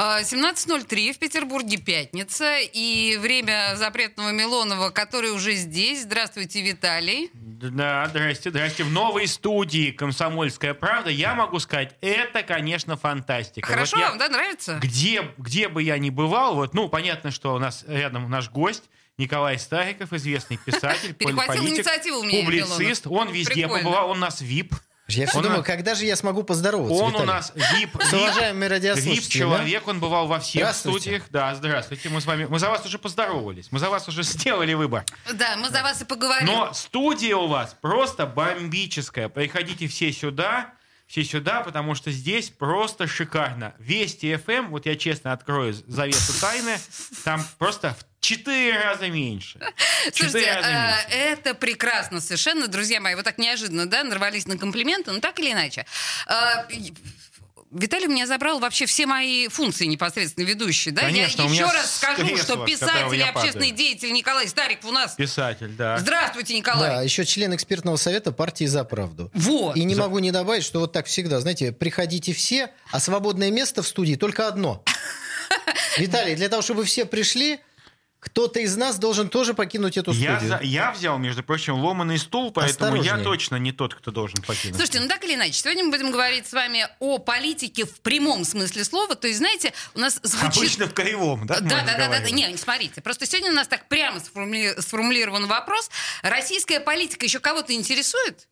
17.03 в Петербурге пятница и время запретного Милонова, который уже здесь. Здравствуйте, Виталий. Да, здрасте, здрасте. В новой студии «Комсомольская правда» я могу сказать, это, конечно, фантастика. Хорошо Вот я- вам, да, нравится? Где, где бы я ни бывал, вот, ну, понятно, что у нас рядом наш гость, Николай Стариков, известный писатель, политик, публицист. Он везде Прикольно. побывал, он у нас ВИП. Я все Он думаю, у- когда же я смогу поздороваться, Он у Виталий? нас ВИП. С уважаемыми радиослушателями, ВИП-человек, он бывал во всех студиях. Да, здравствуйте. Мы с вами, мы за вас уже поздоровались. Мы за вас уже сделали выбор. Да, мы за вас и поговорим. Но студия у вас просто бомбическая. Приходите все сюда, все сюда, потому что здесь просто шикарно. Вести FM, вот я честно открою завесу тайны, там просто в четыре раза меньше. Слушайте, четыре раза э, меньше. это прекрасно совершенно, друзья мои. Вот так неожиданно, да, нарвались на комплименты, но так или иначе. Э, Виталий у меня забрал вообще все мои функции непосредственно ведущие, да? Конечно, Я еще раз скажу, кресла, что писатель и общественный падаю. деятель Николай Стариков у нас. Писатель, да. Здравствуйте, Да, Николай. еще член экспертного совета партии «За правду». Вот. И не могу не добавить, что вот так всегда, знаете, приходите все, а свободное место в студии только одно. Виталий, для того, чтобы все пришли, кто-то из нас должен тоже покинуть эту Я, студию. за- я взял, между прочим, ломаный стул, поэтому я точно не тот, кто должен покинуть. Слушайте, ну так или иначе, сегодня мы будем говорить с вами о политике в прямом смысле слова. То есть, знаете, у нас звучит... Обычно в кривом, да? Да, да, да, да, да, не смотрите. Просто сегодня у нас так прямо сформули- сформулирован вопрос. Российская политика еще кого-то интересует?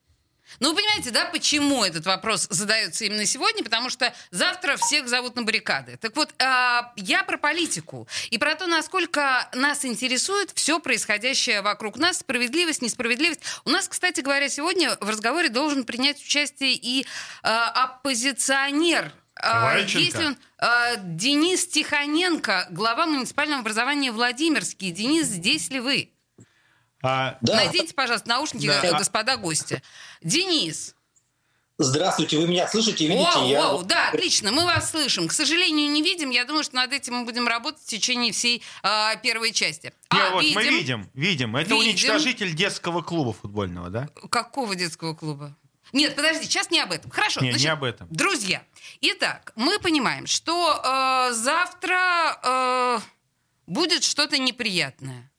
Ну, вы понимаете, да, почему этот вопрос задается именно сегодня? Потому что завтра всех зовут на баррикады. Так вот, а, я про политику и про то, насколько нас интересует все происходящее вокруг нас, справедливость, несправедливость. У нас, кстати говоря, сегодня в разговоре должен принять участие и а, оппозиционер. А, Ковальченко? Если он а, Денис Тихоненко, глава муниципального образования Владимирский. Денис, здесь ли вы? А, Найдите, пожалуйста, наушники, Да. э, господа гости. Денис. Здравствуйте, вы меня слышите, видите? Оу, я... оу, да, отлично, мы вас слышим. К сожалению, не видим. Я думаю, что над этим мы будем работать в течение всей а, первой части. не, а, вот видим. мы видим, видим. Это Видим. уничтожитель детского клуба футбольного, да? Какого детского клуба? Нет, подожди, сейчас не об этом. Хорошо. Не, не об этом. Друзья, итак, мы понимаем, что э, завтра э, будет что-то неприятное.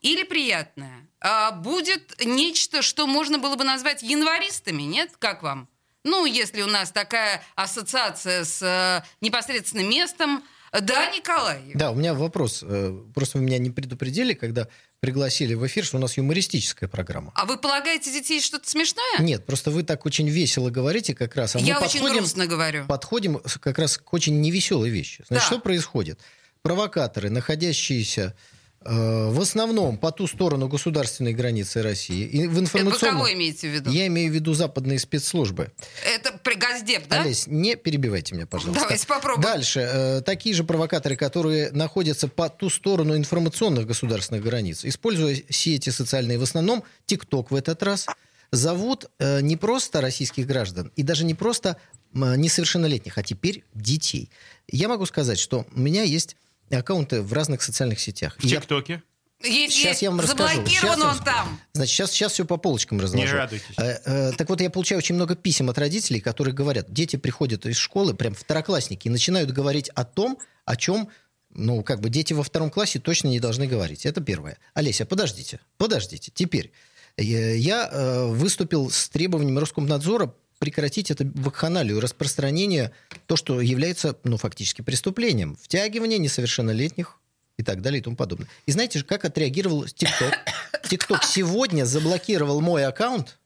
Или приятное. А будет нечто, что можно было бы назвать январистами, нет? Как вам? Ну, если у нас такая ассоциация с э, непосредственно местом. Да, Николай? Да, у меня вопрос. Э, Просто вы меня не предупредили, когда пригласили в эфир, что у нас юмористическая программа. А вы полагаете детей что-то смешное? Нет, просто вы так очень весело говорите как раз, а Я мы очень подходим, грустно говорю. подходим как раз к очень невеселой вещи. Значит, Да. что происходит? Провокаторы, находящиеся в основном по ту сторону государственной границы России, и в Это вы информационном... кого имеете в виду? Я имею в виду западные спецслужбы. Это при Газдеп, да? Олесь, не перебивайте меня, пожалуйста. Давайте попробуем. Дальше. Э, такие же провокаторы, которые находятся по ту сторону информационных государственных границ, используя сети социальные, в основном ТикТок в этот раз, зовут э, не просто российских граждан, и даже не просто несовершеннолетних, а теперь детей. Я могу сказать, что у меня есть аккаунты в разных социальных сетях. В ТикТоке. Есть, Сейчас есть. я вам расскажу. Заблокирован Сейчас он там. Значит, сейчас, сейчас все по полочкам разложу. Не радуйтесь. Э, э, так вот, я получаю очень много писем от родителей, которые говорят, дети приходят из школы, прям второклассники, и начинают говорить о том, о чем, ну, как бы дети во втором классе точно не должны говорить. Это первое. Олеся, подождите, подождите. Теперь, э, я э, выступил с требованием Роскомнадзора прекратить это вакханалию, распространение, то, что является, ну, фактически преступлением. Втягивание несовершеннолетних и так далее и тому подобное. И знаете же, как отреагировал ТикТок? ТикТок сегодня заблокировал мой аккаунт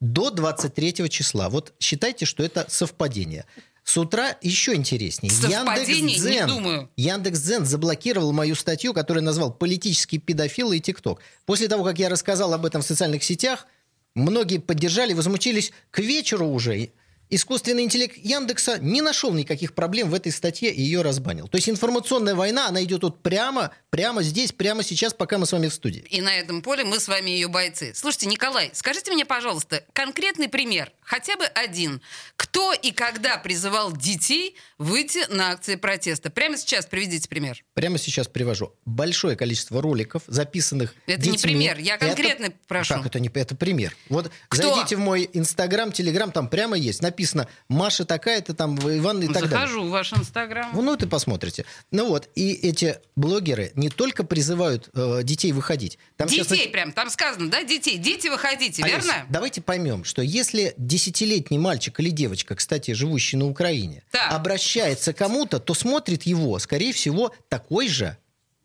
до 23 числа. Вот считайте, что это совпадение. С утра еще интереснее. Совпадение? Не Яндекс.Дзен- думаю. Яндекс.Дзен заблокировал мою статью, которую назвал «Политические педофилы и ТикТок». После того, как я рассказал об этом в социальных сетях, многие поддержали, возмутились к вечеру уже. Искусственный интеллект Яндекса не нашел никаких проблем в этой статье и ее разбанил. То есть информационная война, она идет вот прямо, прямо здесь, прямо сейчас, пока мы с вами в студии. И на этом поле мы с вами ее бойцы. Слушайте, Николай, скажите мне, пожалуйста, конкретный пример, хотя бы один. Кто и когда призывал детей выйти на акции протеста? Прямо сейчас приведите пример. Прямо сейчас привожу. Большое количество роликов, записанных Это детьми. не пример, я конкретно это... прошу. Как это не это пример? Вот Кто? зайдите в мой Инстаграм, Телеграм, там прямо есть. Написано Маша такая-то, там Иван и так далее. Захожу в ваш Инстаграм. Ну, ты посмотрите. Ну вот, и эти блогеры не только призывают э, детей выходить. Там сейчас Детей прям, там сказано, да, детей. Дети, выходите, Олесь, верно? давайте поймем, что если десятилетний мальчик или девочка, кстати, живущий на Украине, Так. обращается к кому-то, то смотрит его, скорее всего, такой же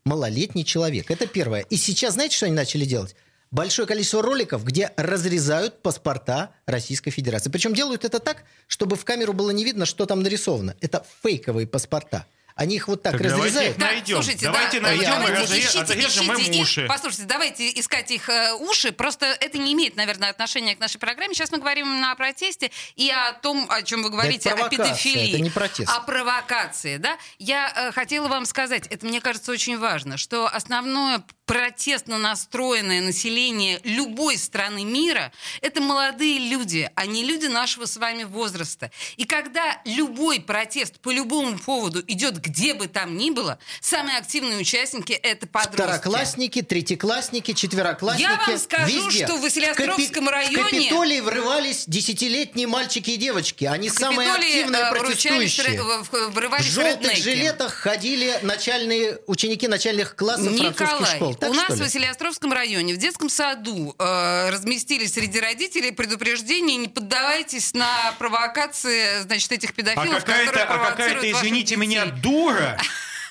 малолетний человек. Это первое. И сейчас, знаете, что они начали делать? Большое количество роликов, где разрезают паспорта Российской Федерации. Причем делают это так, чтобы в камеру было не видно, что там нарисовано. Это фейковые паспорта. Они их вот так, Так давайте разрезают. их найдем. слушайте, Давайте да, найдем давайте и разре- ищите, отрежем им ищите их. уши. Послушайте, давайте искать их э, уши. Просто это не имеет, наверное, отношения к нашей программе. Сейчас мы говорим именно о протесте и о том, о чем вы говорите, о провокация, педофилии. это не протест. О провокации, да? Я э, хотела вам сказать, это, мне кажется, очень важно, что основное протестно настроенное население любой страны мира – это молодые люди, а не люди нашего с вами возраста. И когда любой протест по любому поводу идет где бы там ни было, самые активные участники – это подростки. Второклассники, третьеклассники, четвероклассники. Я вам скажу, везде. что в Василиостровском Капи- районе- В Капитолий врывались десятилетние мальчики и девочки. Они В самые Капитолии, активные э, вручались протестующие. в- В желтых жилетах ходили начальные ученики начальных классов французских Николай, школ. Так у нас ли? в Василиостровском районе в детском саду э, разместили среди родителей предупреждение не поддавайтесь на провокации, значит, этих А педофилов, какая-то, которые а какая-то, извините детей. меня, дура,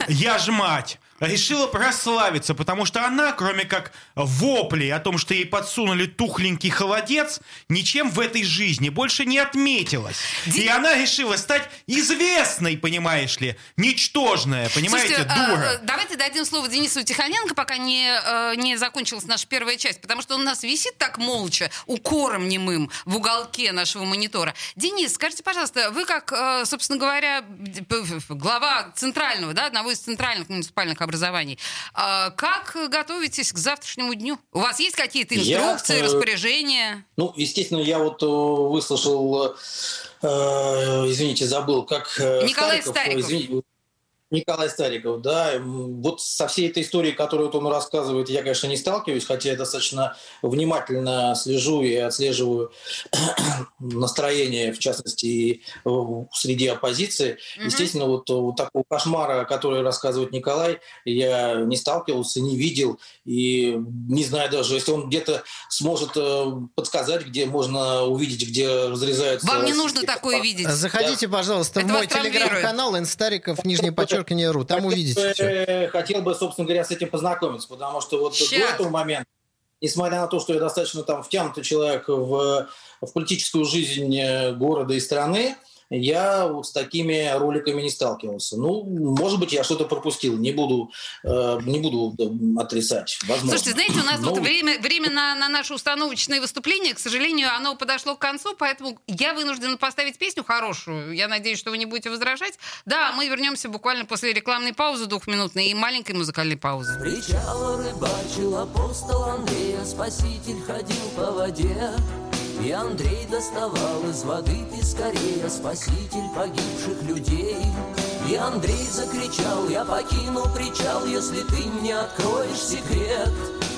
я ж мать, решила прославиться, потому что она, кроме как воплей о том, что ей подсунули тухленький холодец, ничем в этой жизни больше не отметилась. И она решила стать известной, понимаешь ли, ничтожная, понимаете, Слушайте, э, дура. э, давайте дадим слово Денису Тихоненко, пока не, э, не закончилась наша первая часть, потому что он у нас висит так молча, укором немым в уголке нашего монитора. Денис, скажите, пожалуйста, вы как, э, собственно говоря, глава центрального, да, одного из центральных муниципальных образований, э, как готовитесь к завтрашнему дню? У вас есть какие-то Я, инструкции, э, распоряжения? Ну, естественно, я вот э, выслушал, э, извините, забыл, как... Николай Стариков. извините, Николай Стариков, да. Вот со всей этой историей, которую он рассказывает, я, конечно, не сталкиваюсь, хотя я достаточно внимательно слежу и отслеживаю настроение, в частности, и среди оппозиции. Мгм. Естественно, вот, вот такого кошмара, который рассказывает Николай, я не сталкивался, не видел. И не знаю даже, если он где-то сможет э, подсказать, где можно увидеть, где разрезаются... Вам не нужно такое видеть. Заходите, пожалуйста, Это в мой телеграм-канал Инстариков, нижнее подчеркивание РУ. Там Хотел увидите бы- все. Хотел бы, собственно говоря, с этим познакомиться, потому что вот Щас. до этого момента, несмотря на то, что я достаточно там втянутый человек в, в политическую жизнь э, города и страны, я вот с такими роликами не сталкивался. Ну, может быть, я что-то пропустил, не буду, э, не буду отрицать. Возможно. Слушайте, знаете, у нас Ну, вот время, время на, на наше установочное выступление, к сожалению, оно подошло к концу, поэтому я вынуждена поставить песню хорошую. Я надеюсь, что вы не будете возражать. Да, мы вернемся буквально после рекламной паузы двухминутной и маленькой музыкальной паузы. Причал рыбачил апостол Андрей, а Спаситель ходил по воде. И Андрей доставал из воды пескарей, а Спаситель погибших людей. И Андрей закричал, я покину причал, если ты мне откроешь секрет.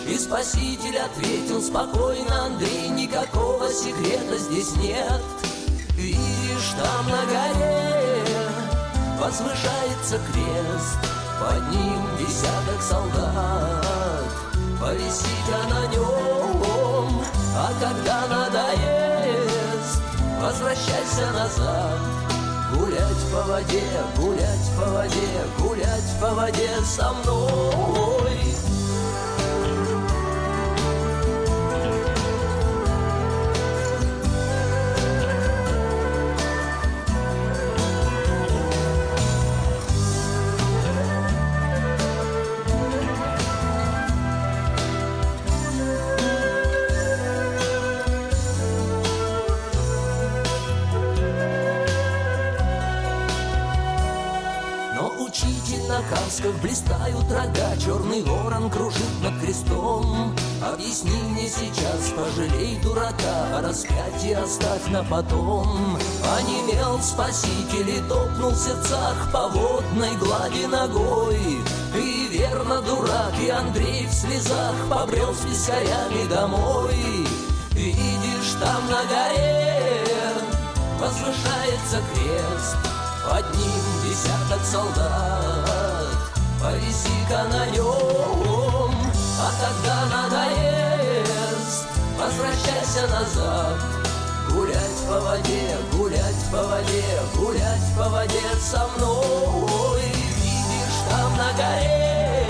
И Спаситель ответил спокойно, Андрей, никакого секрета здесь нет. Видишь, там на горе возвышается крест, под ним десяток солдат. Повисите на нем, а когда надоест, возвращайся назад. Гулять по воде, гулять по воде, гулять по воде со мной. Касках блистают рога, черный ворон кружит над крестом. Объясни мне сейчас, пожалей дурака, распятие оставь на потом. Онемел спаситель и топнул в сердцах по водной глади ногой. И верно, дурак, и Андрей в слезах побрел с вискарями домой. Видишь, там на горе возвышается крест, под ним десяток солдат, повиси-ка на нем, а когда надоест, возвращайся назад. Гулять по воде, гулять по воде, гулять по воде со мной. Видишь, там на горе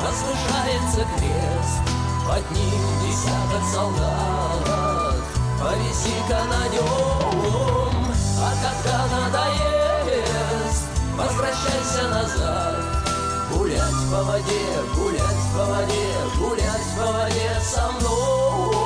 возвышается крест, под ним десяток солдат, повиси-ка на нем, а когда надоест, возвращайся назад. Гулять по воде, гулять по воде, гулять по воде со мной.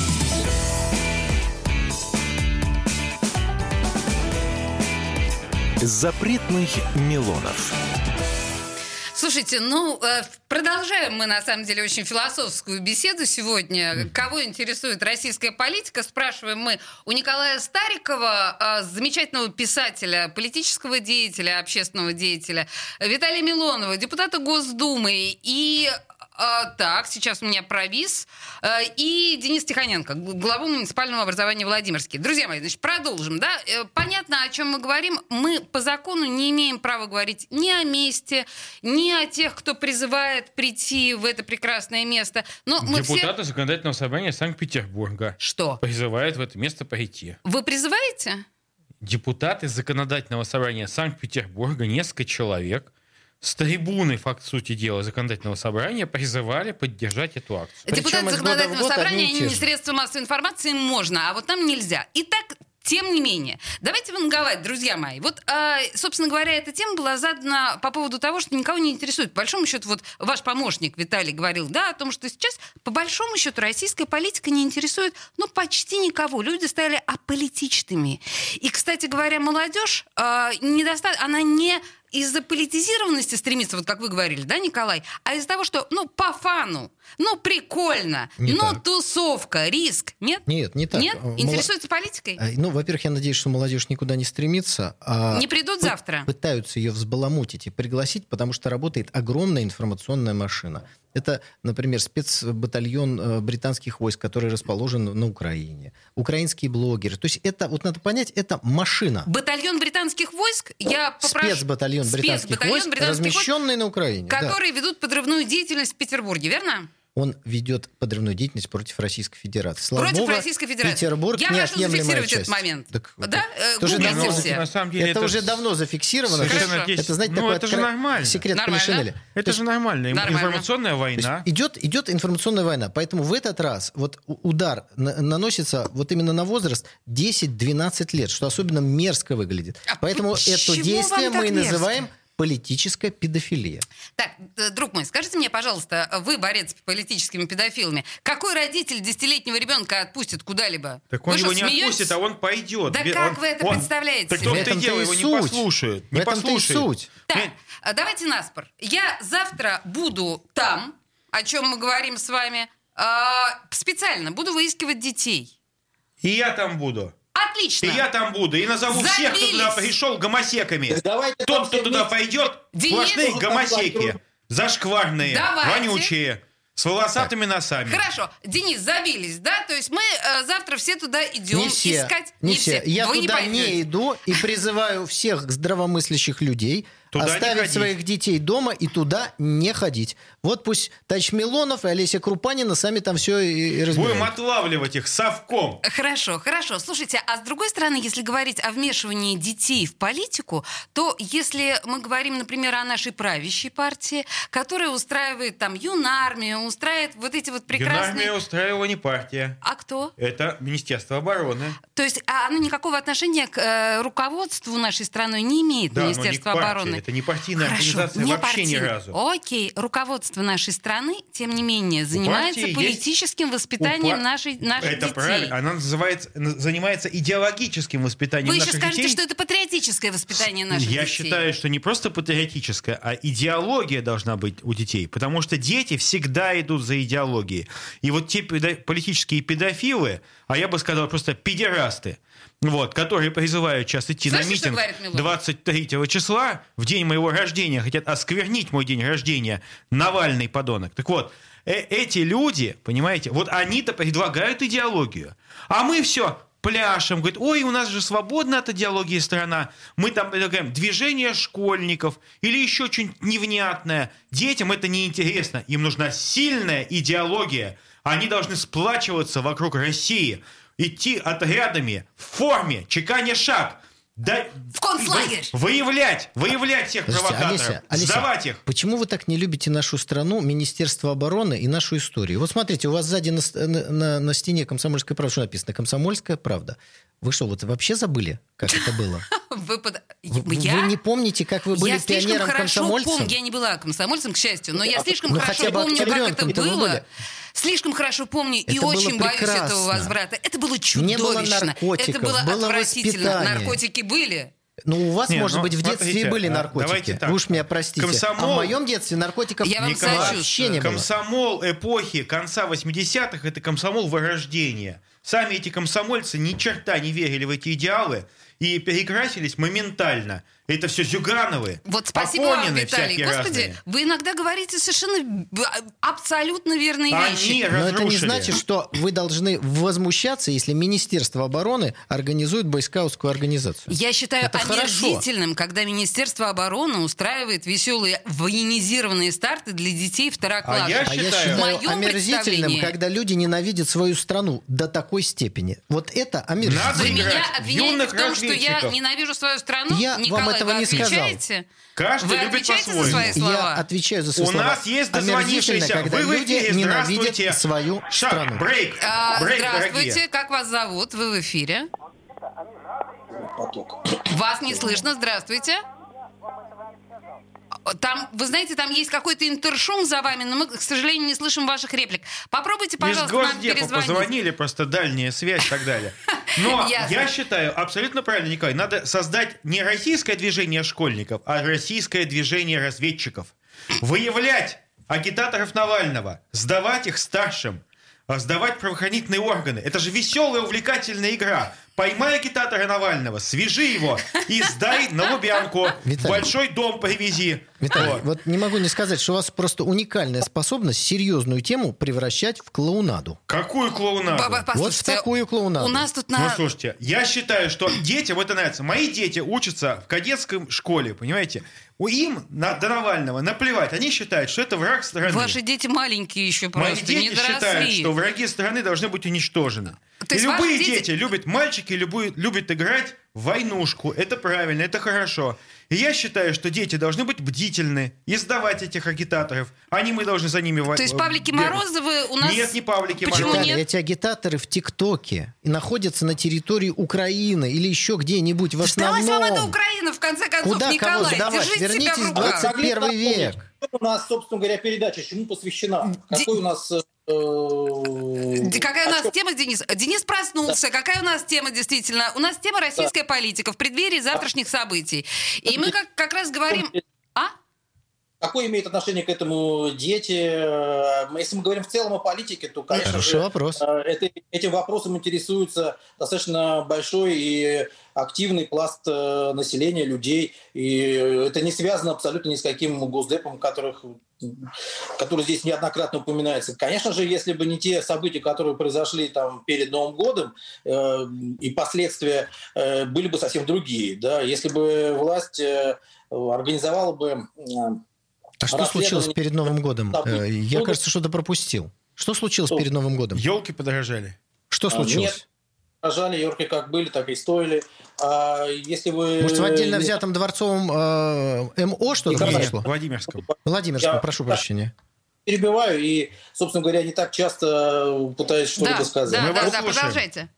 Запретных Милонов. Слушайте, ну, э, продолжаем мы, на самом деле, очень философскую беседу сегодня. Кого интересует российская политика, спрашиваем мы у Николая Старикова, э, замечательного писателя, политического деятеля, общественного деятеля, Виталия Милонова, депутата Госдумы и так, сейчас у меня провис. А, и Денис Тихоненко, главу муниципального образования Владимирский. Друзья мои, значит, продолжим. Да? Э, Понятно, о чем мы говорим. Мы по закону не имеем права говорить ни о месте, ни о тех, кто призывает прийти в это прекрасное место. Но мы все... Депутаты законодательного собрания Санкт-Петербурга Что? призывают в это место пойти. Вы призываете? Депутаты законодательного собрания Санкт-Петербурга, несколько человек, с трибуны, факт сути дела, законодательного собрания призывали поддержать эту акцию. Причем Депутаты законодательного собрания, и средства массовой информации, можно, а вот нам нельзя. Итак, тем не менее, давайте ванговать, друзья мои. Вот, а, собственно говоря, эта тема была задана по поводу того, что никого не интересует. По большому счету, вот ваш помощник Виталий говорил, да, о том, что сейчас, по большому счету, российская политика не интересует, ну, почти никого. Люди стали аполитичными. И, кстати говоря, молодежь, а, недоста- она не из-за политизированности стремится, вот как вы говорили, да, Николай, а из-за того, что, ну, по фану, ну, прикольно, Не ну, так. тусовка, риск, нет? Нет, не так. Нет? Э, Интересуется политикой? А, Ну, во-первых, я надеюсь, что молодежь никуда не стремится. а Не придут пы- завтра? Пытаются ее взбаламутить и пригласить, потому что работает огромная информационная машина. Это, например, спецбатальон э, британских войск, который расположен на Украине. Украинские блогеры. То есть это, вот надо понять, это машина. Батальон британских войск, я попрошу... Спецбатальон британских Спецбатальон войск, британских войск, размещенный на Украине. да. которые ведут подрывную деятельность в Петербурге, верно? Он ведет подрывную деятельность против Российской Федерации. Слава Против богу, Российской Федерации. Петербург Я прошу зафиксировать часть. этот момент. Так, Да? Э, это уже гуглите давно, все. На самом деле это, это уже давно зафиксировано. Совершенно Это, есть. это, знаете, Ну, такой это же нормально. секрет Нормально. Полишинеля. Это То же есть нормально. Информационная война. Идет, идет информационная война. Поэтому в этот раз вот удар на- наносится вот именно на возраст 10-12 лет, что особенно мерзко выглядит. А Поэтому это действие мы и мерзко? называем политическая педофилия. Так, э, друг мой, скажите мне, пожалуйста, вы борец с политическими педофилами, какой родитель десятилетнего ребенка отпустит куда-либо? Так он Вы его что, не смеетесь? отпустит, а он пойдет. Да Бе- как он- вы это он- представляете Так в том-то этом-то дело, его не суть. Не этом-то и послушают. суть. Так, Нет, а давайте наспор. Я завтра буду там, о чем мы говорим с вами, а, специально буду выискивать детей. И я там буду. Отлично. И я там буду. И назову всех, кто туда Забились. пришел, гомосеками. Давайте Тот, кто все туда вместе. пойдет, Денис. сплошные гомосеки. Зашкварные, Давайте. вонючие, С волосатыми носами. Хорошо, Денис, забились, да? То есть мы э, завтра все туда идем Не все. искать. Не, все. Я Вы туда не, не, иду и призываю всех здравомыслящих людей Туда оставить своих детей дома и туда не ходить. Вот пусть Тач Милонов и Олеся Крупанина сами там все и, и разбирают. Будем отлавливать их совком. Хорошо, хорошо. Слушайте, а с другой стороны, если говорить о вмешивании детей в политику, то если мы говорим, например, о нашей правящей партии, которая устраивает там юнармию, устраивает вот эти вот прекрасные... Юнармия устраивала не партия. А кто? Это Министерство обороны. То есть а оно никакого отношения к э, руководству нашей страной не имеет, Да, но не к Министерство обороны. Это не партийная Хорошо, организация не вообще ни партийная. разу. Окей, руководство нашей страны, тем не менее, занимается политическим У воспитанием пар- нашей, наших Это детей. правильно. Она называется, занимается идеологическим воспитанием Вы еще наших скажете, детей. что это патриотическое воспитание наших Я детей. считаю, что не просто патриотическое, а идеология должна быть у детей. Потому что дети всегда идут за идеологией. И вот те педо- политические педофилы, а я бы сказал просто педерасты, вот, которые призывают сейчас идти Слышите, на митинг говорит Милонов? 23 числа, в день моего рождения, хотят осквернить мой день рождения, Навальный подонок. Так вот, э- эти люди, понимаете, вот они-то предлагают идеологию. А мы все пляшем, говорит, ой, у нас же свободна от идеологии страна, мы там предлагаем движение школьников или еще что-нибудь невнятное. Детям это неинтересно, им нужна сильная идеология. Они должны сплачиваться вокруг России, идти отрядами в форме, чеканя шаг. Да, В концлагерь! вы- Выявлять, выявлять всех Подождите, провокаторов, Олеся, Олеся, сдавать их. Почему вы так не любите нашу страну, Министерство обороны и нашу историю? Вот смотрите, у вас сзади на, на- на- стене «Комсомольская правда» что написано? «Комсомольская правда». Вы что, вот вообще забыли, как это было? Вы, под- Вы, я? вы не помните, как вы были я слишком хорошо пионером-комсомольцем? помню, я не была комсомольцем, к счастью, но я слишком Ну, хорошо хотя бы помню, как это было. были. Слишком хорошо помню и Это было очень боюсь прекрасно. этого возврата. Это было Не было чудовищно. наркотиков, это было, было отвратительно. воспитание. Наркотики были. Ну, у вас, Не, может ну, быть, в детстве смотрите, и были а, наркотики. давайте так. Вы уж меня простите. Комсомол- А в моем детстве наркотиков Я вам Николай, вообще не было. Комсомол эпохи конца 80-х это комсомол вырождения. Сами эти комсомольцы ни черта не верили в эти идеалы и перекрасились моментально. Это все Зюгановы, Вот спасибо вам, Афонины Виталий. всякие Господи, разные. вы иногда говорите совершенно абсолютно верные Они вещи. Но это не значит, что вы должны возмущаться, если Министерство обороны организует бойскаутскую организацию. Я считаю Это хорошо. омерзительным, когда Министерство обороны устраивает веселые военизированные старты для детей второклассников. А я А я считаю- В считаю моем омерзительным, когда люди ненавидят свою страну до такой степени. Вот это Надо омерзительно. Вы играть меня обвиняете в том, что я ненавижу свою страну? Я вам Николай, этого не сказал. Каждый Вы любит отвечаете за по-своему. свои слова? Я отвечаю за свои У слова. нас есть дозвонившийся. когда Вы в люди эфире. ненавидят Здравствуйте. свою Шаг, страну. брейк. А, брейк, здравствуйте, дорогие. как вас зовут? Вы в эфире. поток. Вас не слышно, здравствуйте. Там, вы знаете, там есть какой-то интершум за вами, но мы, к сожалению, не слышим ваших реплик. Попробуйте, Из пожалуйста, нам Госдепа перезвонить. позвонили, просто дальняя связь и так далее. Но я считаю, абсолютно правильно, Николай, надо создать не российское движение школьников, а российское движение разведчиков. Выявлять агитаторов Навального, сдавать их старшим, а сдавать правоохранительные органы. Это же веселая, увлекательная игра. Поймай агитатора Навального, свяжи его и сдай на Лубянку. Виталий. большой дом привези. Виталий, Вот. вот не могу не сказать, что у вас просто уникальная способность серьезную тему превращать в клоунаду. Какую клоунаду? Вот в такую клоунаду. У нас тут Ну, на... слушайте, я считаю, что детям это нравится. Мои дети учатся в кадетской школе, понимаете? У им на, до Навального наплевать. Они считают, что это враг страны. Ваши дети маленькие еще Мои просто, не дети считают, доросли. что враги страны должны быть уничтожены. То И есть любые ваши дети- дети... любят, мальчики любые, любят играть в войнушку. Это правильно, это хорошо. И я считаю, что дети должны быть бдительны и сдавать этих агитаторов. Они мы должны за ними во- То есть Павлики бегать. Морозовы у нас... Нет, не Павлики Почему Морозовы. Нет? эти агитаторы в ТикТоке и находятся на территории Украины или еще где-нибудь в основном. Сдалась вам эта Украина, в конце концов, Куда кого Николай. сдавать? Держите себя Вернитесь в в руках. 21 век. У нас, собственно говоря, передача чему посвящена? Какой у нас... э, Какая у о нас тема, Денис? Денис проснулся. Какая у нас тема, действительно? У нас тема российская политика в преддверии завтрашних событий. И мы как, как раз говорим... Какое имеет отношение к этому дети? Э, Если мы говорим в целом о политике, то, конечно Хороший же, вопрос. э, это- этим вопросом интересуется достаточно большой и активный пласт э, населения, людей. И это не связано абсолютно ни с каким госдепом, которых, который здесь неоднократно упоминается. Конечно же, если бы не те события, которые произошли там перед Новым годом, э, и последствия э, были бы совсем другие. Да? Если бы власть э, организовала бы э, А что случилось перед Новым годом? Э, Я, ну, кажется, что-то пропустил. Что случилось Что? перед Новым годом? Елки подорожали. Что А, случилось? нет. Рожали Йорки как были, так и стоили. А если вы... Может, в отдельно взятом дворцовом э, МО что-то произошло? Владимирском. Владимирском, Я- прошу да. прощения. перебиваю и, собственно говоря, не так часто пытаюсь что-либо Да, сказать. да, Мы да, да, продолжайте.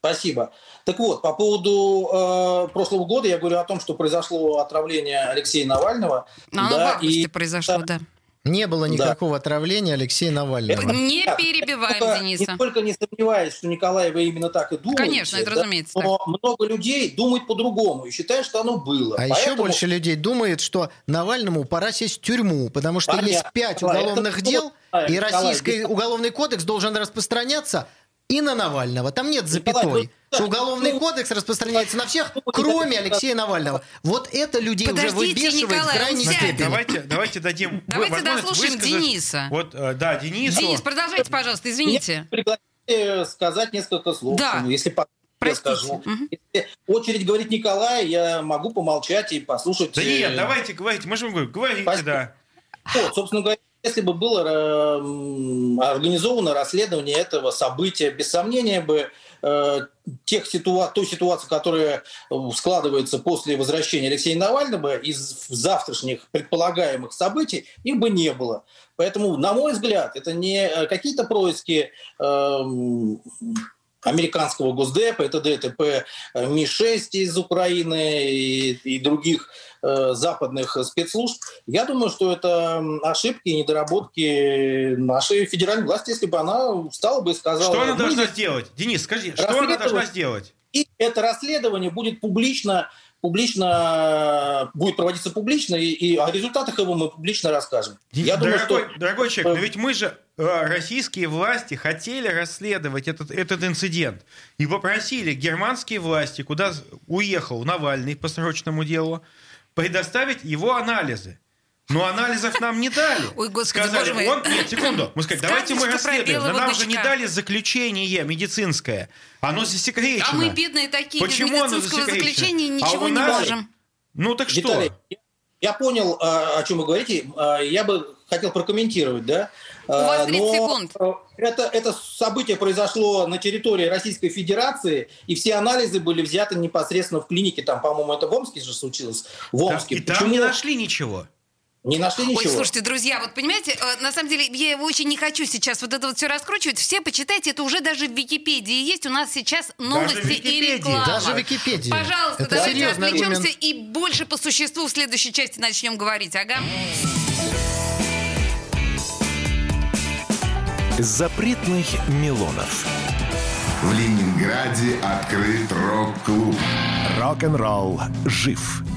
Спасибо. Так вот, по поводу э, прошлого года я говорю о том, что произошло отравление Алексея Навального. Но оно Да, в августе и- произошло, да. Не было никакого отравления Алексея Навального. Не Да, перебиваем только- Дениса. Не только не сомневаюсь, что Николай, вы именно так и думаете. Конечно, это да, разумеется Но много людей думают по-другому и считают, что оно было. А еще Поэтому- больше людей думает, что Навальному пора сесть в тюрьму, потому что Понятно. есть пять уголовных это дел, и российский Николай. уголовный кодекс должен распространяться и на Навального. Там нет запятой. ну, Что уголовный ну, кодекс распространяется на всех, ну, кроме это- Алексея Навального. Вот это людей уже Подождите, выбешивает в Николай, сядет. степени. Давайте, давайте дадим Давайте дослушаем высказать- Дениса. Вот, э, да, Денису. Денис, продолжайте, пожалуйста, извините. Меня пригласили сказать несколько слов. Да. Ну, Если по- я Простите. скажу. Если очередь говорит Николай, я могу помолчать и послушать. Да э, нет, давайте, говорите, мы же говорим, говорите, Спасибо. да. Вот, собственно говоря, если бы было э, организовано расследование этого события, без сомнения бы э, тех ситуа- той ситуации, которая э, складывается после возвращения Алексея Навального из завтрашних предполагаемых событий, их бы не было. Поэтому, на мой взгляд, это не э, какие-то происки эм, американского Госдепа, это ДТП э, Ми-6 из Украины и, и других э, западных спецслужб. Я думаю, что это ошибки и недоработки нашей федеральной власти, если бы она встала бы и сказала... Что она «Мы должна сделать? Денис, скажи, что она должна сделать? и это расследование будет публично, публично будет проводиться публично, и, и о результатах его мы публично расскажем. Я думаю, дорогой, что дорогой человек, но э, ведь мы же, э, российские власти, хотели расследовать этот, этот инцидент. И попросили германские власти, куда уехал Навальный по срочному делу, предоставить его анализы. Но анализов нам не дали. Ой, господи, сказали, боже мой. он, нет, секунду. Мы сказали, давайте мы расследуем. Но нам же не дали заключение медицинское. Оно засекречено. А мы бедные такие, Почему без оно медицинского засекречено? заключения А ничего у не можем. Ну так что? Виталий, я- понял, а, о чем вы говорите. А, Я бы хотел прокомментировать, да. У вас А, 30 но, секунд. Это, это событие произошло на территории Российской Федерации, и все анализы были взяты непосредственно в клинике. Там, по-моему, это в Омске же случилось. В Да, Омске. и там Почему не нашли ничего. Не нашли Ой, ничего? слушайте, друзья, вот понимаете, э, на самом деле я очень не хочу сейчас вот это вот все раскручивать. Все почитайте, это уже даже в Википедии есть. У нас сейчас новости и реклама. Даже в Википедии. Пожалуйста, Это давайте серьезный отвлечемся и больше по существу в следующей части начнем говорить. Ага. Запретных Милонов. В Ленинграде открыт рок-клуб. Рок-н-ролл жив.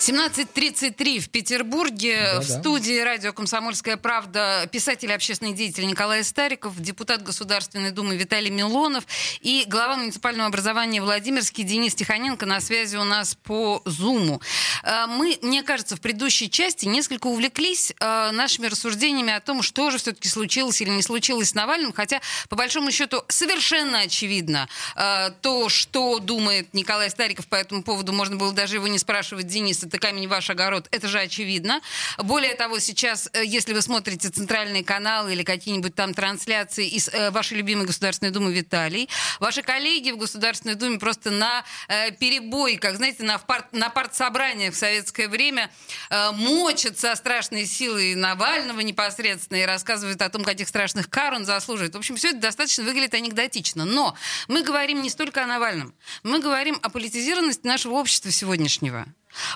17.33 в Петербурге. Да-да. В студии радио «Комсомольская правда» писатель и общественный деятель Николай Стариков, депутат Государственной Думы Виталий Милонов и глава муниципального образования Владимирский Денис Тихоненко на связи у нас по Зуму. Э, Мы, мне кажется, в предыдущей части несколько увлеклись э, нашими рассуждениями о том, что же все-таки случилось или не случилось с Навальным, хотя, по большому счету, совершенно очевидно э, то, что думает Николай Стариков по этому поводу, можно было даже его не спрашивать, Денис, это камень ваш огород, это же очевидно. Более того, сейчас, э, если вы смотрите центральные каналы или какие-нибудь там трансляции из э, вашей любимой Государственной Думы Виталий, ваши коллеги в Государственной Думе просто на э, перебой, как знаете, на, парт, на партсобраниях в советское время мочат со страшной силой Навального непосредственно и рассказывают о том, каких страшных кар он заслуживает. В общем, все это достаточно выглядит анекдотично. Но мы говорим не столько о Навальном, мы говорим о политизированности нашего общества сегодняшнего.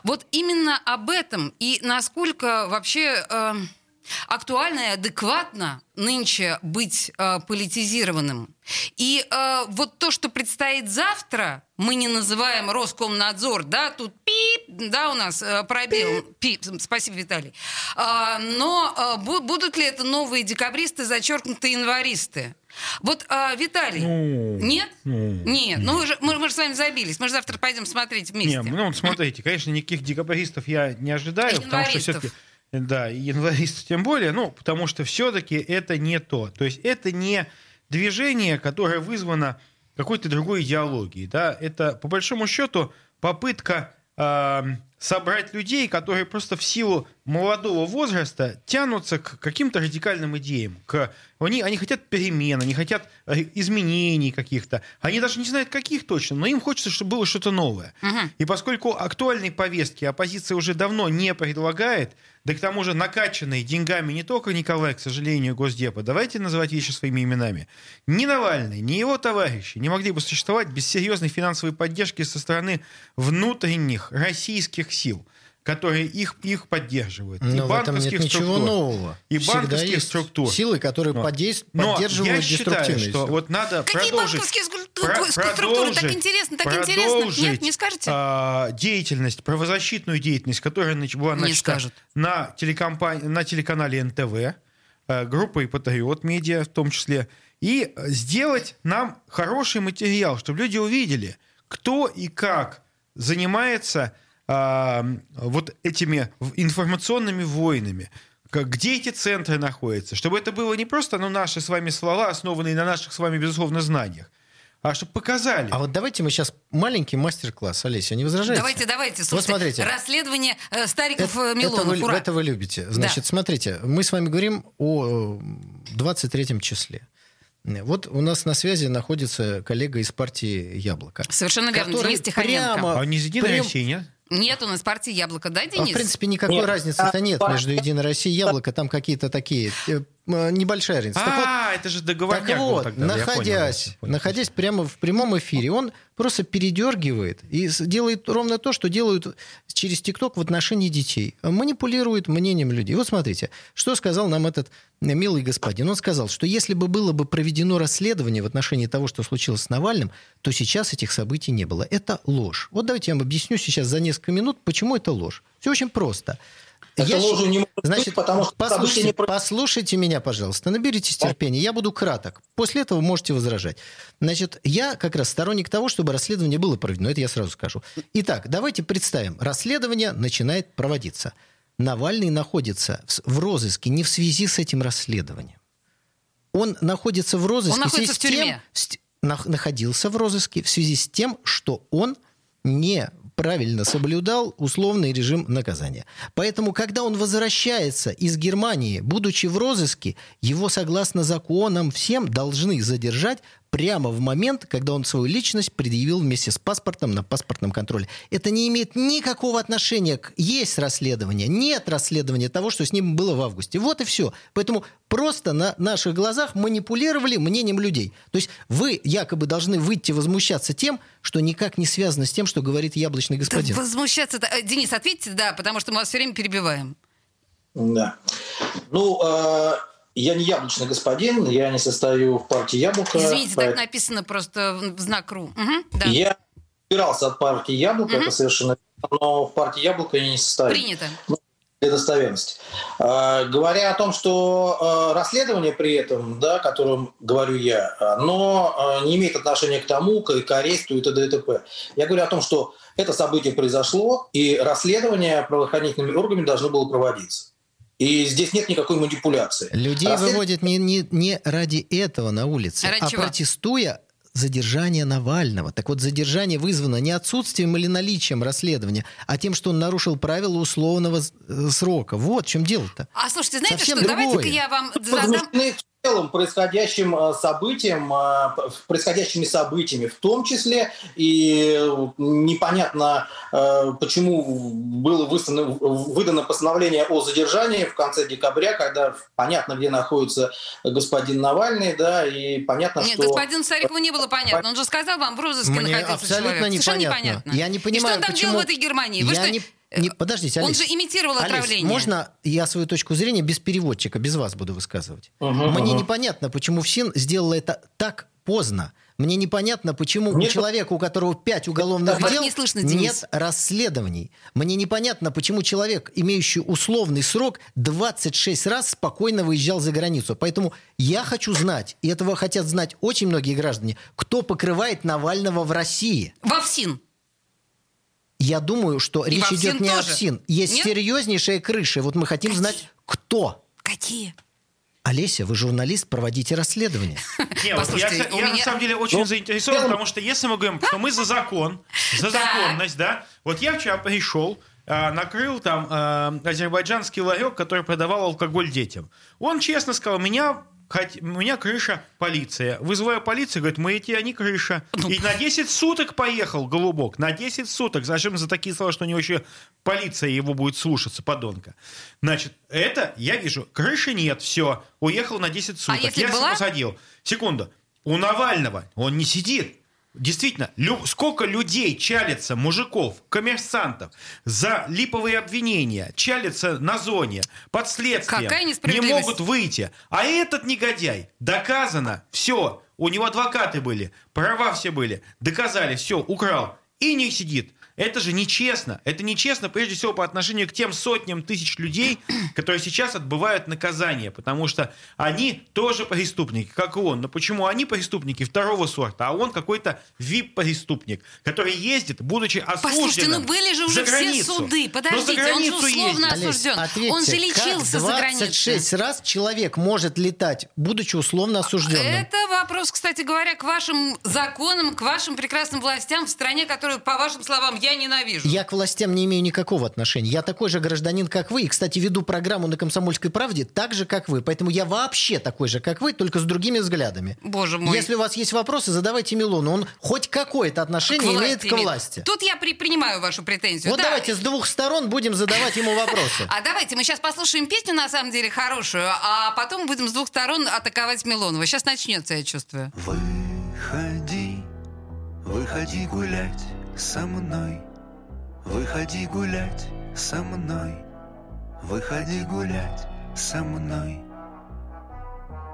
Вот именно об этом и насколько вообще э, актуально и адекватно нынче быть э, политизированным. И э, вот то, что предстоит завтра, мы не называем Роскомнадзор, да, тут пип, да, у нас э, пробел, пип, спасибо, Виталий. А, но э, бу- будут ли это новые декабристы, зачеркнутые январисты? Вот, а, Виталий, Ну, нет? ну, Нет, ну вы же, мы, мы же с вами забились, мы же завтра пойдем смотреть вместе. Не, ну вот смотрите, конечно, никаких декабристов я не ожидаю, потому что все-таки да, и январистов тем более, ну, потому что все-таки это не то. То есть это не движение, которое вызвано какой-то другой идеологией. Да? Это, по большому счету, попытка а, собрать людей, которые просто в силу молодого возраста тянутся к каким-то радикальным идеям. К, они, они хотят перемен, они хотят э, изменений каких-то. Они даже не знают, каких точно, но им хочется, чтобы было что-то новое. И поскольку актуальной повестки оппозиция уже давно не предлагает, да к тому же накачанные деньгами не только Николай, к сожалению, Госдепа, давайте называть вещи своими именами, ни Навальный, ни его товарищи не могли бы существовать без серьезной финансовой поддержки со стороны внутренних российских сил которые их, их поддерживают. и Но в этом банковских нет ничего структур, нового. И Всегда банковских есть структур. Силы, которые Но- подейс- Но поддерживают я считаю, деструктивность. что вот надо Какие продолжить, банковские про- структуры? Так интересно, так интересно. Нет, не скажете? а, деятельность, правозащитную деятельность, которая была начата на, телекомпании, на телеканале НТВ, э, группой Патриот Медиа в том числе, и сделать нам хороший материал, чтобы люди увидели, кто и как занимается а, вот этими информационными войнами, как- где эти центры находятся, чтобы это было не просто ну, наши с вами слова, основанные на наших с вами, безусловно, знаниях, а чтобы показали. А вот давайте мы сейчас маленький мастер-класс, Олеся, не возражаете? Давайте, давайте, Вот слушайте. смотрите. Расследование э, Стариков Это, э, Милонов. это вы, Ура. это вы любите. Значит, смотрите, мы с вами говорим о э, 23 числе. Вот у нас на связи находится коллега из партии «Яблоко». Совершенно верно, Денис Тихоненко. прямо- А не из Единой прям- России, нет? Нет у нас партии Яблоко, да, А, Денис? в принципе, никакой Нет. разницы-то нет А, между «Единой Россией» и «Яблоко». Там какие-то такие... э, э, Небольшая разница. Вот, А, это же договорняк Так вот, тогда. я понял, находясь, понял. находясь прямо в прямом эфире, он просто передергивает и делает ровно то, что делают через ТикТок в отношении детей. Манипулирует мнением людей. Вот смотрите, что сказал нам этот милый господин. Он сказал, что если бы было бы проведено расследование в отношении того, что случилось с Навальным, то сейчас этих событий не было. Это ложь. Вот давайте я вам объясню сейчас за несколько минут, почему это ложь. Все очень просто. Это Я ложью не может быть, Значит, потому что послушайте, не послушайте меня, пожалуйста, наберитесь терпения, я буду краток. После этого можете возражать. Значит, я как раз сторонник того, чтобы расследование было проведено, это я сразу скажу. Итак, давайте представим, расследование начинает проводиться. Навальный находится в розыске не в связи с этим расследованием. Он находится в розыске Он в связи находится с в тюрьме. тем, с- нах- находился в розыске в связи с тем, что он не правильно соблюдал условный режим наказания. Поэтому, когда он возвращается из Германии, будучи в розыске, его, согласно законам, всем должны задержать прямо в момент, когда он свою личность предъявил вместе с паспортом на паспортном контроле. Это не имеет никакого отношения к есть расследование, нет расследования того, что с ним было в августе. Вот и все. Поэтому просто на наших глазах манипулировали мнением людей. То есть вы якобы должны выйти возмущаться тем, что никак не связано с тем, что говорит яблочный Да господин. возмущаться Э, Денис, ответьте, да, потому что мы вас все время перебиваем. Да. Ну, э, я не яблочный господин, я не состою в партии Яблоко. Извините, так поэтому написано просто в знак РУ. Мгм, да. Я убирался от партии Яблоко, это совершенно но в партии «Яблоко» я не состою. Принято. для достоверности. Э, Говоря о том, что э, расследование при этом, да, о котором говорю я, оно э, не имеет отношения к тому, к, к аресту и т.д. и т.п. Я говорю о том, что это событие произошло, и расследование правоохранительными органами должно было проводиться. И здесь нет никакой манипуляции. Людей Расслед- выводят не, не, не ради этого на улице, А ради а чего? протестуя задержание Навального. Так вот, задержание вызвано не отсутствием или наличием расследования, а тем, что он нарушил правила условного э, срока. Вот в чем дело-то. А слушайте, знаете Совсем что? Давайте-ка я вам задам... в целом происходящим э, событием, э, происходящими событиями, в том числе и э, непонятно, почему было выставлено- выдано постановление о задержании в конце декабря, когда понятно, где находится господин Навальный, да, и понятно, Нет, что... господину Царикову не было понятно. Он же сказал вам, в розыске Мне находился абсолютно человек. Совершенно непонятно. Я не И понимаю, что он там почему- делал в этой Германии? Вы Я что, не- не- подождите, Он Олесь. же имитировал Олесь, отравление. можно я свою точку зрения без переводчика, без вас буду высказывать? Мгм, Мне мгм. непонятно, почему ФСИН сделала это так поздно. Мне непонятно, почему у Нет. человека, у которого пять уголовных Вас дел, не слышно, Денис. нет расследований. Мне непонятно, почему человек, имеющий условный срок, 26 раз спокойно выезжал за границу. Поэтому я хочу знать, и этого хотят знать очень многие граждане, кто покрывает Навального в России. Во ФСИН. Я думаю, что И речь идет не о тоже? ФСИН. Есть Нет? серьезнейшая крыша. Вот мы хотим знать, кто. Какие? Олеся, вы журналист, проводите расследование. Не, вот я, Послушайте, я у на меня- самом деле очень Ну, заинтересован, целом- потому что если мы говорим, что мы за закон, за законность, да, вот я вчера пришел, а, накрыл там а, азербайджанский ларек, который продавал алкоголь детям. Он честно сказал, меня хот- у меня крыша полиция. Вызываю полицию, говорит, мы эти, они крыша. Ну, И на 10 суток поехал, голубок, на 10 суток. Зачем за такие слова, что у него еще полиция его будет слушаться, подонка. Значит, это, я вижу, крыши нет, все, уехал на 10 суток. А если я была? посадил. Секунду. У Навального он не сидит. Действительно, лю- сколько людей чалится, мужиков, коммерсантов, за липовые обвинения, чалится на зоне, под следствием, Какая не могут выйти. А этот негодяй, доказано, все, у него адвокаты были, права все были, доказали, все, украл, и не сидит. Это же нечестно. Это нечестно, прежде всего, по отношению к тем сотням тысяч людей, которые сейчас отбывают наказание, потому что они тоже преступники, как и он. Но почему они преступники второго сорта, а он какой-то вип-преступник, который ездит, будучи осужденным Послушайте, ну были же уже все границу. суды. За Подождите, он же границу условно ездит. Олесь, осужден. ответьте, Он же как лечился за границей. 26 раз человек может летать, будучи условно осужденным. Это вопрос, кстати говоря, к вашим законам, к вашим прекрасным властям в стране, которую, по вашим словам, я ненавижу. Я к властям не имею никакого отношения. Я такой же гражданин, как вы. И, кстати, веду программу на «Комсомольской правде» так же, как вы. Поэтому я вообще такой же, как вы, только с другими взглядами. Боже мой. Если у вас есть вопросы, задавайте Милону. Он хоть какое-то отношение имеет к власти. Тут я при- принимаю вашу претензию. Вот да. давайте с двух сторон будем задавать ему вопросы. А давайте мы сейчас послушаем песню, на самом деле, хорошую, а потом будем с двух сторон атаковать Милонова. Сейчас начнется, я чувствую. Выходи, выходи гулять со мной. Выходи гулять со мной. Выходи гулять со мной.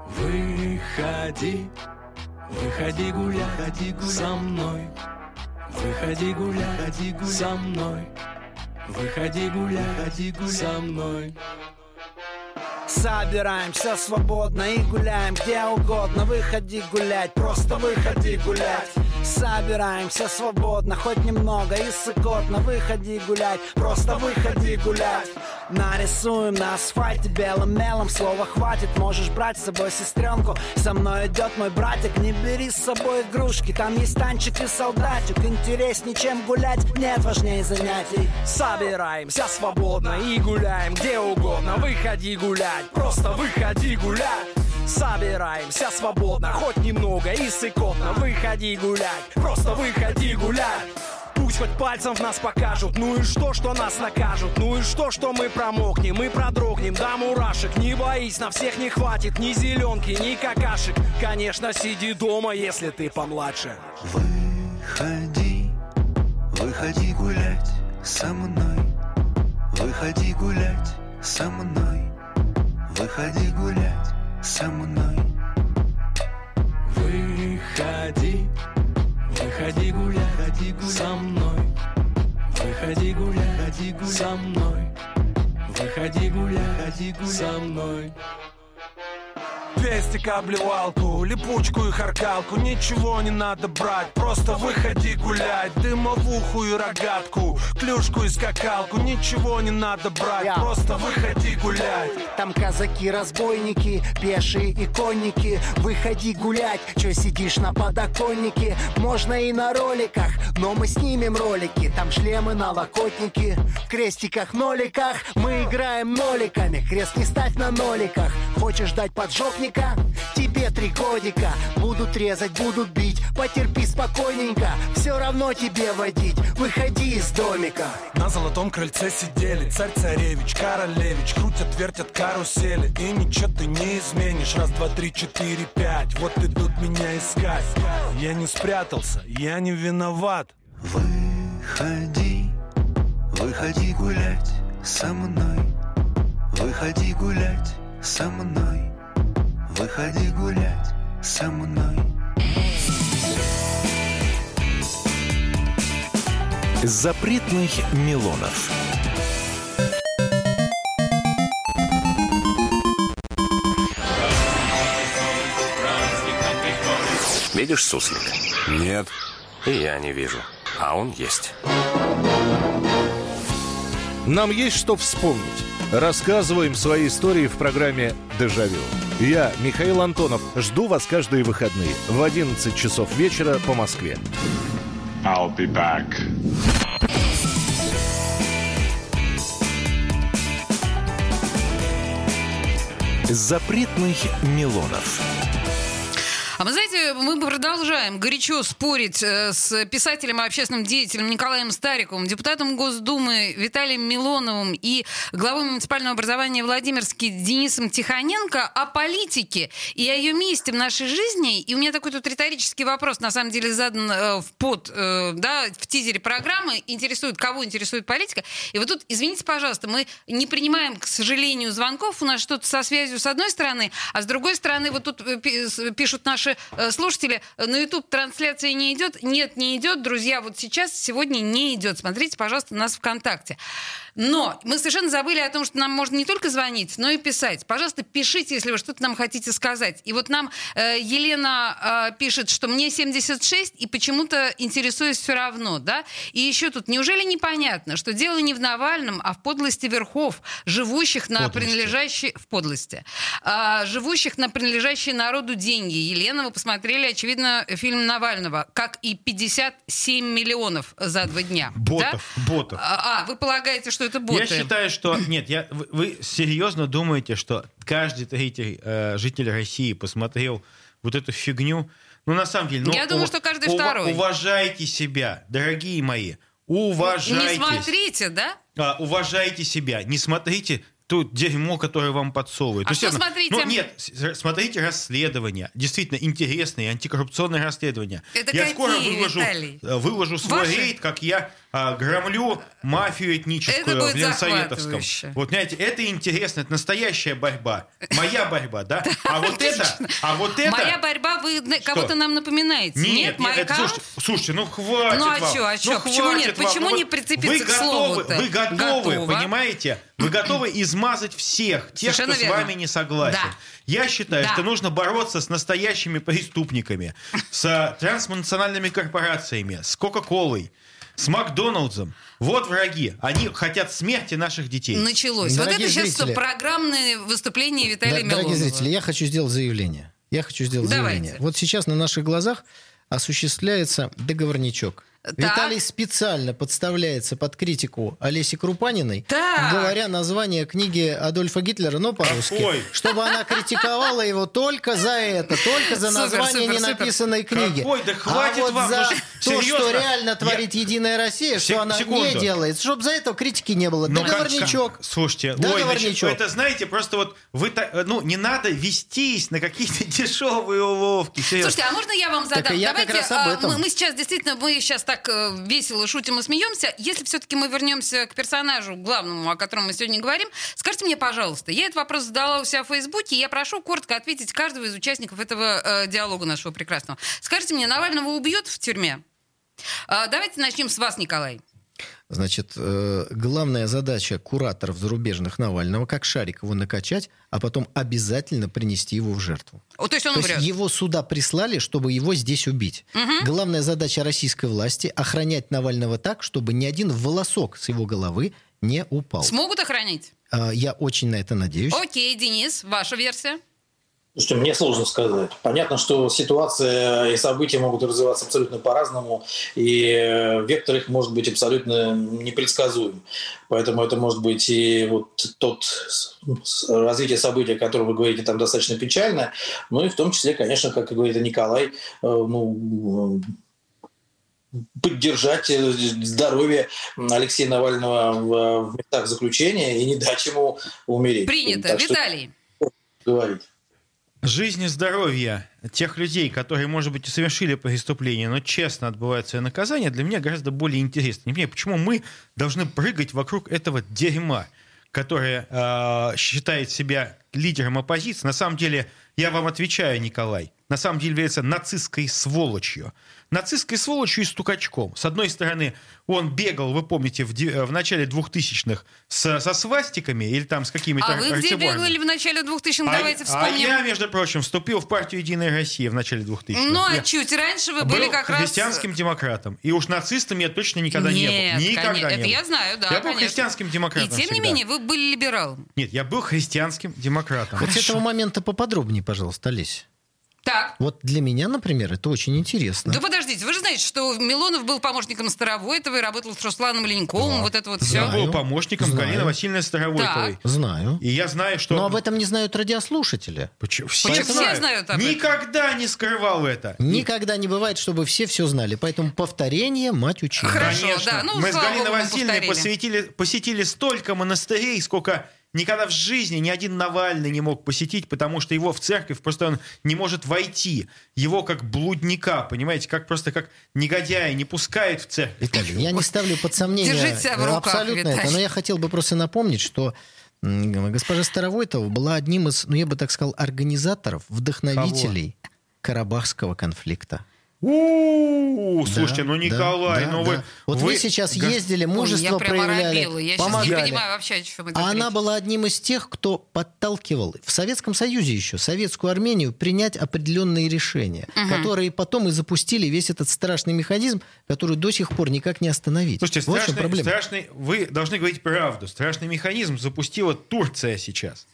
Выходи, выходи гулять со мной. Выходи гулять со мной. Выходи гулять со мной. Собираемся свободно и гуляем где угодно Выходи гулять, просто выходи гулять Собираемся свободно, хоть немного и сыкотно. Выходи гулять, просто выходи гулять. Нарисуем на асфальте белым мелом Слова хватит, можешь брать с собой сестренку Со мной идет мой братик, не бери с собой игрушки Там есть танчик и солдатик. Интереснее, чем гулять, нет важнее занятий. Собираемся свободно и гуляем где угодно. Выходи гулять, просто выходи гулять Собираемся свободно, хоть немного и сыкотно. Выходи гулять, просто выходи гулять. Пусть хоть пальцем в нас покажут. Ну и что, что нас накажут? Ну и что, что мы промокнем Мы продрогнем? До мурашек Не боись, на всех не хватит. Ни зеленки, ни какашек. Конечно, сиди дома, если ты помладше. Выходи, выходи гулять со мной. Выходи гулять со мной. Выходи гулять со мной. Выходи, выходи гулять со мной. Выходи гулять со мной. Выходи гулять со мной. Пестик, обливалку, липучку и харкалку. Ничего не надо брать, просто выходи гулять. Дымовуху и рогатку, клюшку и скакалку. Ничего не надо брать, Я. просто выходи гулять. Там казаки-разбойники, пешие и конники. Выходи гулять, чё сидишь на подоконнике? Можно и на роликах, но мы снимем ролики. Там шлемы на локотники, в крестиках, ноликах. Мы играем ноликами, крест не ставь на ноликах Хочешь дать поджопника? Тебе три годика. Будут резать, будут бить, потерпи спокойненько. Все равно тебе водить, выходи из домика. На золотом крыльце сидели. Царь-царевич, королевич. Крутят, вертят карусели. И ничего ты не изменишь. Раз, два, три, четыре, пять. Вот идут меня искать. Я не спрятался, я не виноват. Выходи, выходи гулять со мной. Выходи гулять со мной. Выходи гулять со мной. Запретных Милонов. Видишь суслика? Нет. И я не вижу. А он есть. Нам есть что вспомнить. Рассказываем свои истории в программе «Дежавю». Я, Михаил Антонов, жду вас каждые выходные в 11 часов вечера по Москве. I'll be back. Запретных Милонов. А вы знаете, мы продолжаем горячо спорить э, с писателем и общественным деятелем Николаем Стариковым, депутатом Госдумы Виталием Милоновым и главой муниципального образования Владимирский Денисом Тихоненко о политике и о ее месте в нашей жизни. И у меня такой тут риторический вопрос, на самом деле, задан э, в под, э, да, в тизере программы. Интересует, кого интересует политика. И вот тут, извините, пожалуйста, мы не принимаем, к сожалению, звонков. У нас что-то со связью с одной стороны, а с другой стороны, вот тут пишут наши э, слушатели, э, на YouTube трансляция не идет. Нет, не идет, друзья, вот сейчас, сегодня не идет. Смотрите, пожалуйста, нас ВКонтакте. Но мы совершенно забыли о том, что нам можно не только звонить, но и писать. Пожалуйста, пишите, если вы что-то нам хотите сказать. И вот нам э, Елена э, пишет, что мне 76, и почему-то интересуюсь все равно, да? И еще тут, неужели непонятно, что дело не в Навальном, а в подлости верхов, живущих на Подлости. принадлежащие... В подлости. А, живущих на принадлежащие народу деньги. Елена, вы посмотрели, очевидно, фильм Навального, как и 57 миллионов за два дня. Ботов, да? ботов. А, а, вы полагаете, что это боты? Я считаю, что... Нет, я, вы, вы серьезно думаете, что каждый третий э, житель России посмотрел вот эту фигню? Ну, на самом деле... Ну, Я думаю, что каждый второй. Уважайте себя, дорогие мои. Уважайте. Не смотрите, да? А, уважайте себя. Не смотрите то дерьмо, которое вам подсовывают. А То что есть, смотрите? Ну, нет, смотрите расследования. Действительно интересные антикоррупционные расследования. Это я какие, скоро выложу, Виталий? э, выложу свой Ваши? рейд, как я а, громлю мафию этническую в Ленсоветовском. Вот, знаете, это интересно, это настоящая борьба. Моя борьба, да? А вот это, а вот это... Моя борьба, вы кого-то нам напоминаете. Нет, Нет, это, слушайте, слушайте, ну хватит Ну, а чё, а? Ну, Почему нет? Почему не прицепиться вы к готовы, слову-то? Вы готовы, Готово. понимаете? Вы готовы измазать всех, тех, Совершенно кто верно. с вами не согласен. Да. Я считаю, Да. что нужно бороться с настоящими преступниками, с транснациональными корпорациями, с Кока-Колой, с Макдоналдсом. Вот враги. Они хотят смерти наших детей. Началось. вот Дорогие это сейчас зрители. программное выступление Да, Виталия дорогие Милонова. зрители, я хочу сделать заявление. Я хочу сделать Давайте. заявление. Вот сейчас на наших глазах осуществляется договорничок. Так. Виталий специально подставляется под критику Олеси Крупаниной, Так. говоря название книги Адольфа Гитлера, но по-русски, Какой? чтобы она критиковала его только за это, только за Супер, название супер, супер. ненаписанной книги. Какой? Да хватит а вот вам, за ну то, серьезно? что реально Я- творит Единая Россия, что Сек- она секунду. не делает, чтобы за это критики не было. Ну, Договорничок. как- слушайте, ой, Договорничок. значит, это знаете, просто вот вы ну не надо вестись на какие-то дешевые уловки. серьезно. Слушайте, а можно я вам задам? Так и я как Давайте, раз об а, этом. Мы, мы сейчас действительно, мы сейчас так э, весело шутим и смеемся. Если все-таки мы вернемся к персонажу главному, о котором мы сегодня говорим, скажите мне, пожалуйста, я этот вопрос задала у себя в Фейсбуке, и я прошу коротко ответить каждого из участников этого э, диалога нашего прекрасного. Скажите мне, Навального убьют в тюрьме? А, давайте начнем с вас, Николай. Значит, э, главная задача кураторов зарубежных Навального, как шарик его накачать, а потом обязательно принести его в жертву. О, то есть он То умрет. есть его сюда прислали, чтобы его здесь убить. Мгм. Главная задача российской власти – охранять Навального так, чтобы ни один волосок с его головы не упал. Смогут охранить? А, Я очень на это надеюсь. Окей, Денис, ваша версия? Слушайте, мне сложно сказать. Понятно, что ситуация и события могут развиваться абсолютно по-разному, и э, вектор их может быть абсолютно непредсказуем. Поэтому это может быть и вот тот развитие событий, о котором вы говорите, там достаточно печальное, ну и в том числе, конечно, как и говорит Николай, э, ну, поддержать э, здоровье Алексея Навального в, местах заключения и не дать ему умереть. Принято. Так что Виталий. говорить. Жизнь и здоровье тех людей, которые, может быть, и совершили преступление, но честно отбывают свое наказание, для меня гораздо более интересно. Не понимаю, почему мы должны прыгать вокруг этого дерьма, которое э, считает себя лидером оппозиции. На самом деле, я вам отвечаю, Николай, на самом деле является нацистской сволочью. Нацистской сволочью и стукачком. С одной стороны, он бегал, вы помните, в, в начале 2000-х с- со свастиками или там с какими-то А вы где бегали в начале 2000-х? А- Давайте а вспомним. я, между прочим, вступил в партию «Единая Россия» в начале 2000-х. Ну, а Я чуть раньше вы был были как раз... христианским демократом. И уж нацистом я точно никогда не Нет, был. Никогда конечно, не это был. я знаю, да, Я был конечно. христианским демократом И тем не менее, вы были либералом. Нет, я был христианским демократом. Вот с этого момента поподробнее, пожалуйста, Олесь. Так. Вот для меня, например, это очень интересно. Да подождите, вы же знаете, что Милонов был помощником Старовойтова и работал с Русланом Леньковым, вот это вот все. Я был помощником Знаю. Галины Васильевны Старовойтовой. Знаю. И я знаю, что... Но об этом не знают радиослушатели. Почему? Почему? Все знают об этом. Никогда не скрывал это. Никогда не бывает, чтобы все все знали. Поэтому повторение мать учила. Конечно. ну, Мы с Галиной Васильевной посвятили, посетили столько монастырей, сколько никогда в жизни ни один Навальный не мог посетить, потому что его в церковь просто он не может войти. Его как блудника, понимаете, как просто как негодяя не пускают в церковь. Виталий, я не ставлю под сомнение Держите себя в э, руках, абсолютно это, Виталий. но я хотел бы просто напомнить, что госпожа Старовойтова была одним из, ну я бы так сказал, организаторов, вдохновителей Карабахского конфликта. У, Да, слушайте, ну Николай, да, ну да. вы... Вот вы, сейчас ездили, мужество проявляли, оробела. Я сейчас не помогали. понимаю вообще, о чем это А она была одним из тех, кто подталкивал в Советском Союзе еще советскую Армению принять определенные решения, которые потом и запустили весь этот страшный механизм, который до сих пор никак не остановить. Слушайте, вот страшный, проблема. страшный- вы должны говорить правду. Страшный механизм запустила Турция сейчас.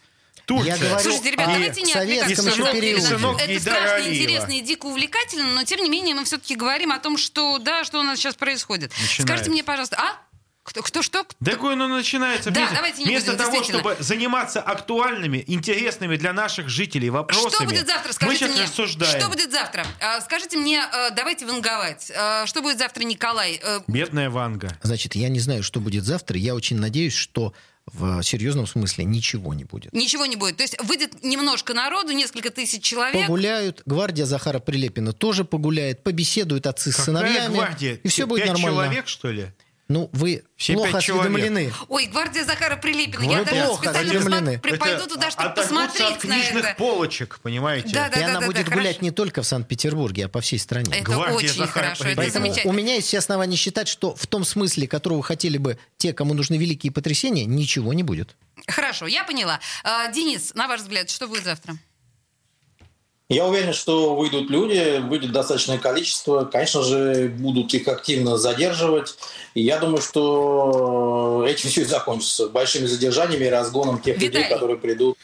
Турция. Я говорю Слушайте, ребят, о давайте не советском отвлекаться еще периоде. Это страшно интересно и дико увлекательно, но тем не менее мы все-таки говорим о том, что да, что у нас сейчас происходит. Начинается. Скажите мне, пожалуйста, а? Кто, кто что? Да какое оно начинается? Да, вместо, давайте не вместо будем, того, чтобы заниматься актуальными, интересными для наших жителей вопросами, Что будет завтра? мы Скажите сейчас мне. рассуждаем. Что будет завтра? А, Скажите мне, э, давайте ванговать. А, Что будет завтра, Николай? Бедная Ванга. Значит, я не знаю, что будет завтра. Я очень надеюсь, что в серьезном смысле ничего не будет. Ничего не будет. То есть выйдет немножко народу, несколько тысяч человек. Погуляют, гвардия Захара Прилепина тоже погуляет, побеседуют отцы с Какая сыновьями, гвардия? и все будет Пять нормально. человек, что ли? Ну, вы Все плохо осведомлены. Ой, гвардия Захара Прилепина. Вы Я даже плохо специально осведомлены. посмотр- при- пойду туда, чтобы оторвутся от посмотреть на книжных это. полочек, понимаете? Да, да, и она да, будет да, гулять хорошо. не только в Санкт-Петербурге, а по всей стране. Это Гвардия очень Захара хорошо, это Поэтому замечательно. у меня есть все основания считать, что в том смысле, которого хотели бы те, кому нужны великие потрясения, ничего не будет. Хорошо, я поняла. А, Денис, на ваш взгляд, что будет завтра? Я уверен, что выйдут люди, выйдет достаточное количество. Конечно же, будут их активно задерживать. И я думаю, что этим все и закончится. Большими задержаниями и разгоном тех людей, Виталий, которые придут.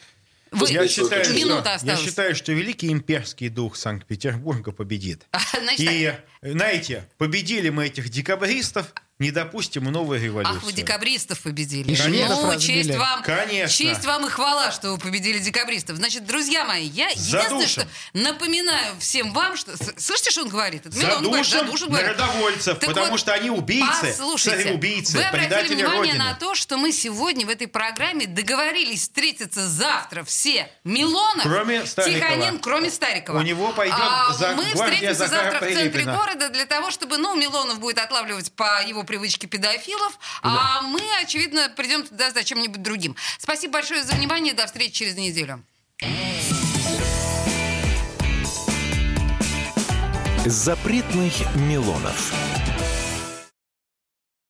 я, считаю, что, я считаю, что великий имперский дух Санкт-Петербурга победит. Значит, И, знаете, победили мы этих декабристов, не допустим новой революции. Ах, вы декабристов победили. И шведов ну, разбили. честь вам, Конечно. честь вам и хвала, что вы победили декабристов. Значит, друзья мои, я единственное, что Задушим. напоминаю всем вам, что... Слышите, что он говорит? Это говорит, Задушим задушим, говорит. народовольцев, Так потому вот, что они убийцы, Послушайте, цареубийцы, вы обратили внимание Родины. на то, что мы сегодня в этой программе договорились встретиться завтра все. Милонов, Кроме Старикова. Тихонин, кроме Старикова. У него пойдет А, за- Мы встретимся завтра в центре города для того, чтобы, ну, Милонов будет отлавливать по его привычке педофилов, а мы, очевидно, придем туда за чем-нибудь другим. Спасибо большое за внимание. До встречи через неделю. Запретных Милонов.